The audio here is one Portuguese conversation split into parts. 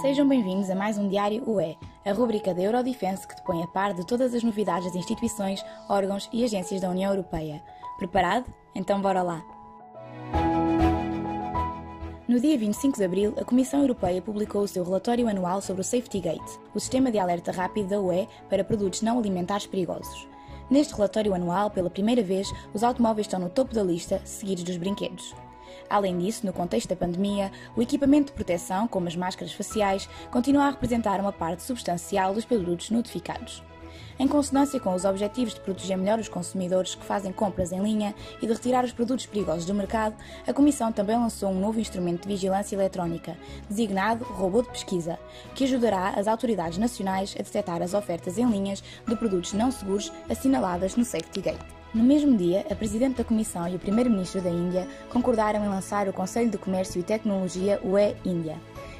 Sejam bem-vindos a mais um Diário UE, a rúbrica da Eurodefense que te põe a par de todas as novidades das instituições, órgãos e agências da União Europeia. Preparado? Então bora lá! No dia 25 de abril, a Comissão Europeia publicou o seu relatório anual sobre o Safety Gate, o sistema de alerta rápido da UE para produtos não alimentares perigosos. Neste relatório anual, pela primeira vez, os automóveis estão no topo da lista, seguidos dos brinquedos. Além disso, no contexto da pandemia, o equipamento de proteção, como as máscaras faciais, continua a representar uma parte substancial dos produtos notificados. Em consonância com os objetivos de proteger melhor os consumidores que fazem compras em linha e de retirar os produtos perigosos do mercado, a Comissão também lançou um novo instrumento de vigilância eletrónica, designado Robô de Pesquisa, que ajudará as autoridades nacionais a detectar as ofertas em linhas de produtos não seguros assinaladas no Safety Gate. No mesmo dia, a Presidente da Comissão e o Primeiro-Ministro da Índia concordaram em lançar o Conselho de Comércio e Tecnologia UE-Índia.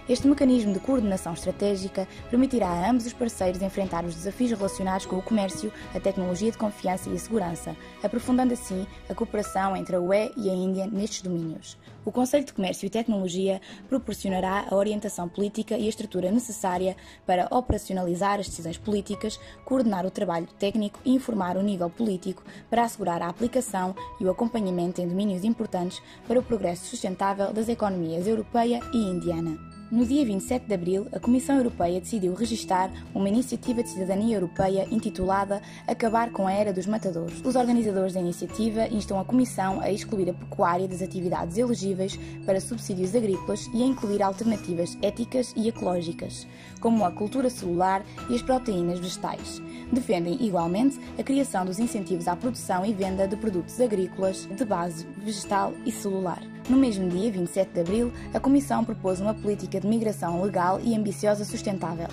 Este mecanismo de coordenação estratégica permitirá a ambos os parceiros enfrentar os desafios relacionados com o comércio, a tecnologia de confiança e a segurança, aprofundando assim a cooperação entre a UE e a Índia nestes domínios. O Conselho de Comércio e Tecnologia proporcionará a orientação política e a estrutura necessária para operacionalizar as decisões políticas, coordenar o trabalho técnico e informar o nível político para assegurar a aplicação e o acompanhamento em domínios importantes para o progresso sustentável das economias europeia e indiana. No dia 27 de abril, a Comissão Europeia decidiu registar uma iniciativa de cidadania europeia intitulada Acabar com a Era dos Matadores. Os organizadores da iniciativa instam a Comissão a excluir a pecuária das atividades elegíveis para subsídios agrícolas e a incluir alternativas éticas e ecológicas, como a cultura celular e as proteínas vegetais. Defendem, igualmente, a criação dos incentivos à produção e venda de produtos agrícolas de base vegetal e celular. No mesmo dia, 27 de abril, a Comissão propôs uma política de migração legal e ambiciosa sustentável.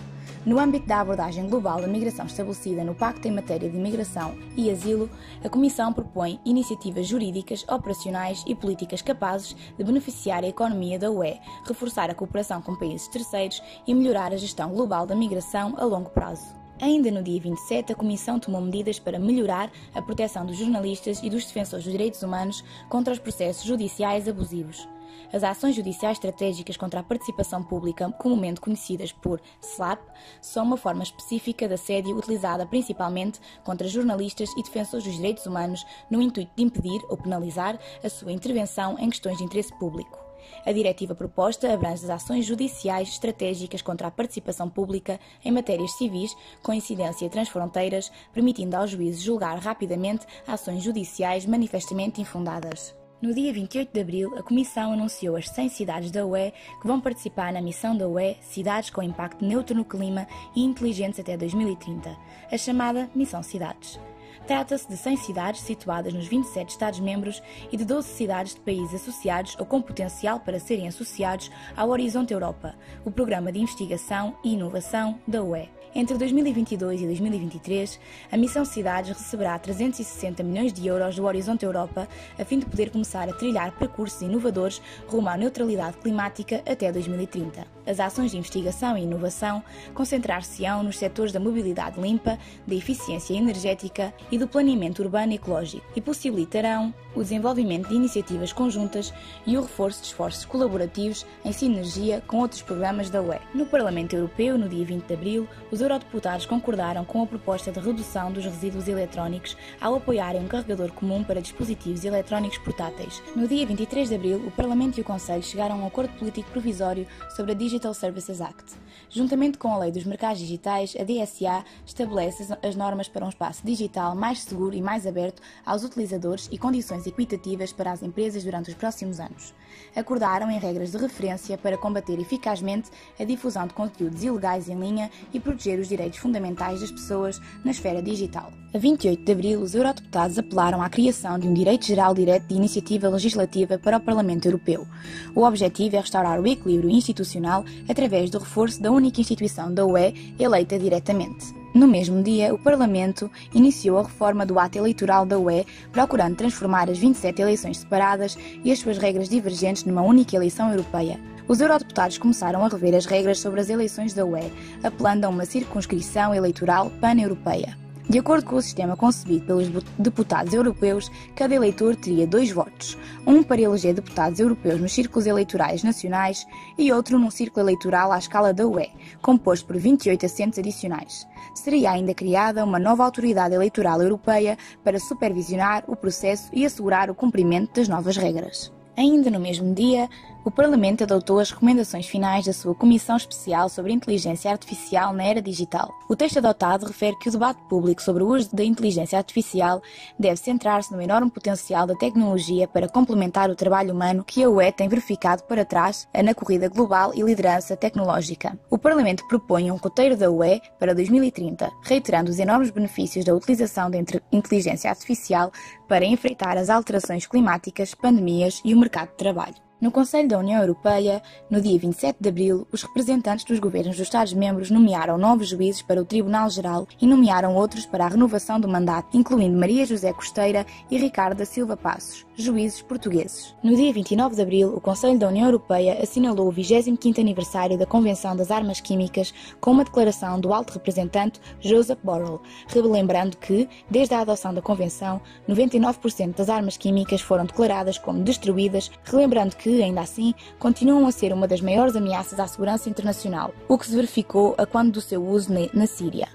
No âmbito da abordagem global da migração estabelecida no Pacto em Matéria de Imigração e Asilo, a Comissão propõe iniciativas jurídicas, operacionais e políticas capazes de beneficiar a economia da UE, reforçar a cooperação com países terceiros e melhorar a gestão global da migração a longo prazo. Ainda no dia 27, a Comissão tomou medidas para melhorar a proteção dos jornalistas e dos defensores dos direitos humanos contra os processos judiciais abusivos. As ações judiciais estratégicas contra a participação pública, comumente conhecidas por SLAP, são uma forma específica de assédio utilizada principalmente contra jornalistas e defensores dos direitos humanos no intuito de impedir ou penalizar a sua intervenção em questões de interesse público. A diretiva proposta abrange as ações judiciais estratégicas contra a participação pública em matérias civis com incidência transfronteiras, permitindo aos juízes julgar rapidamente ações judiciais manifestamente infundadas. No dia 28 de abril, a Comissão anunciou as 100 cidades da UE que vão participar na missão da UE Cidades com Impacto Neutro no Clima e Inteligentes até 2030, a chamada Missão Cidades. Trata-se de 100 cidades situadas nos 27 Estados-membros e de 12 cidades de países associados ou com potencial para serem associados ao Horizonte Europa, o programa de investigação e inovação da UE. Entre 2022 e 2023, a Missão Cidades receberá 360 milhões de euros do Horizonte Europa, a fim de poder começar a trilhar percursos inovadores rumo à neutralidade climática até 2030. As ações de investigação e inovação concentrar-se-ão nos setores da mobilidade limpa, da eficiência energética e do planeamento urbano ecológico e possibilitarão o desenvolvimento de iniciativas conjuntas e o reforço de esforços colaborativos em sinergia com outros programas da UE. No Parlamento Europeu, no dia 20 de abril, os eurodeputados concordaram com a proposta de redução dos resíduos eletrónicos ao apoiarem um carregador comum para dispositivos eletrónicos portáteis. No dia 23 de abril, o Parlamento e o Conselho chegaram a um acordo político provisório sobre a Digital Services Act. Juntamente com a Lei dos Mercados Digitais, a DSA estabelece as normas para um espaço digital mais seguro e mais aberto aos utilizadores e condições equitativas para as empresas durante os próximos anos. Acordaram em regras de referência para combater eficazmente a difusão de conteúdos ilegais em linha e proteger os direitos fundamentais das pessoas na esfera digital. A 28 de abril, os eurodeputados apelaram à criação de um direito geral direto de iniciativa legislativa para o Parlamento Europeu. O objetivo é restaurar o equilíbrio institucional através do reforço da única instituição da UE eleita diretamente. No mesmo dia, o Parlamento iniciou a reforma do ato eleitoral da UE, procurando transformar as 27 eleições separadas e as suas regras divergentes numa única eleição europeia. Os eurodeputados começaram a rever as regras sobre as eleições da UE, apelando a uma circunscrição eleitoral pan-europeia. De acordo com o sistema concebido pelos deputados europeus, cada eleitor teria dois votos, um para eleger deputados europeus nos círculos eleitorais nacionais e outro num círculo eleitoral à escala da UE, composto por 28 assentos adicionais. Seria ainda criada uma nova autoridade eleitoral europeia para supervisionar o processo e assegurar o cumprimento das novas regras. Ainda no mesmo dia, o Parlamento adotou as recomendações finais da sua Comissão Especial sobre Inteligência Artificial na Era Digital. O texto adotado refere que o debate público sobre o uso da inteligência artificial deve centrar-se no enorme potencial da tecnologia para complementar o trabalho humano que a UE tem verificado para trás na corrida global e liderança tecnológica. O Parlamento propõe um roteiro da UE para 2030, reiterando os enormes benefícios da utilização da inteligência artificial para enfrentar as alterações climáticas, pandemias e o mercado de trabalho. No Conselho da União Europeia, no dia 27 de abril, os representantes dos governos dos Estados-membros nomearam novos juízes para o Tribunal Geral e nomearam outros para a renovação do mandato, incluindo Maria José Costeira e Ricardo da Silva Passos, juízes portugueses. No dia 29 de abril, o Conselho da União Europeia assinalou o 25º aniversário da Convenção das Armas Químicas com uma declaração do alto representante Joseph Borrell, relembrando que, desde a adoção da Convenção, 99% das armas químicas foram declaradas como destruídas, relembrando que ainda assim, continuam a ser uma das maiores ameaças à segurança internacional, o que se verificou a quando do seu uso na Síria.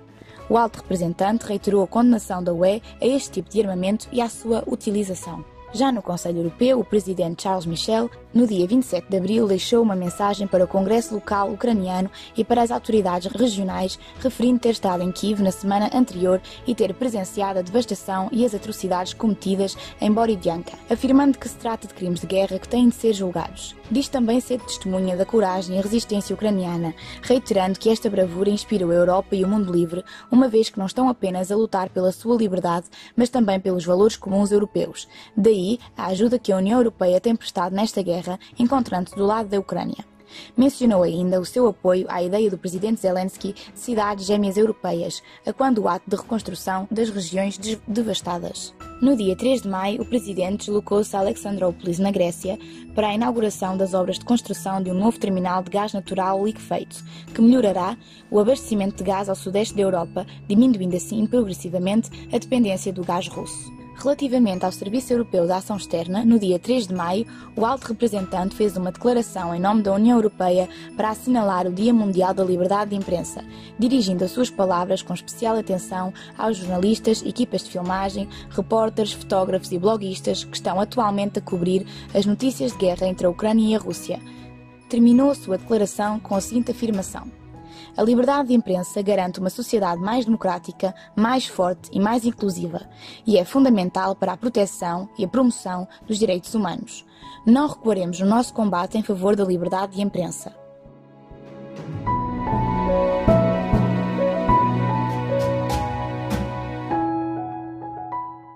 O alto representante reiterou a condenação da UE a este tipo de armamento e à sua utilização. Já no Conselho Europeu, o presidente Charles Michel, no dia 27 de abril, deixou uma mensagem para o Congresso Local Ucraniano e para as autoridades regionais, referindo ter estado em Kiev na semana anterior e ter presenciado a devastação e as atrocidades cometidas em Borodyanka, afirmando que se trata de crimes de guerra que têm de ser julgados. Diz também ser testemunha da coragem e resistência ucraniana, reiterando que esta bravura inspirou a Europa e o mundo livre, uma vez que não estão apenas a lutar pela sua liberdade, mas também pelos valores comuns europeus. Daí daí a ajuda que a União Europeia tem prestado nesta guerra, encontrando-se do lado da Ucrânia. Mencionou ainda o seu apoio à ideia do presidente Zelensky de cidades gêmeas europeias, a quando o ato de reconstrução das regiões devastadas. No dia 3 de maio, o presidente deslocou-se a Alexandrópolis, na Grécia, para a inauguração das obras de construção de um novo terminal de gás natural liquefeito, que melhorará o abastecimento de gás ao sudeste da Europa, diminuindo assim progressivamente a dependência do gás russo. Relativamente ao Serviço Europeu de Ação Externa, no dia 3 de maio, o alto representante fez uma declaração em nome da União Europeia para assinalar o Dia Mundial da Liberdade de Imprensa, dirigindo as suas palavras com especial atenção aos jornalistas, equipas de filmagem, repórteres, fotógrafos e bloguistas que estão atualmente a cobrir as notícias de guerra entre a Ucrânia e a Rússia. Terminou a sua declaração com a seguinte afirmação. A liberdade de imprensa garante uma sociedade mais democrática, mais forte e mais inclusiva, e é fundamental para a proteção e a promoção dos direitos humanos. Não recuaremos no nosso combate em favor da liberdade de imprensa.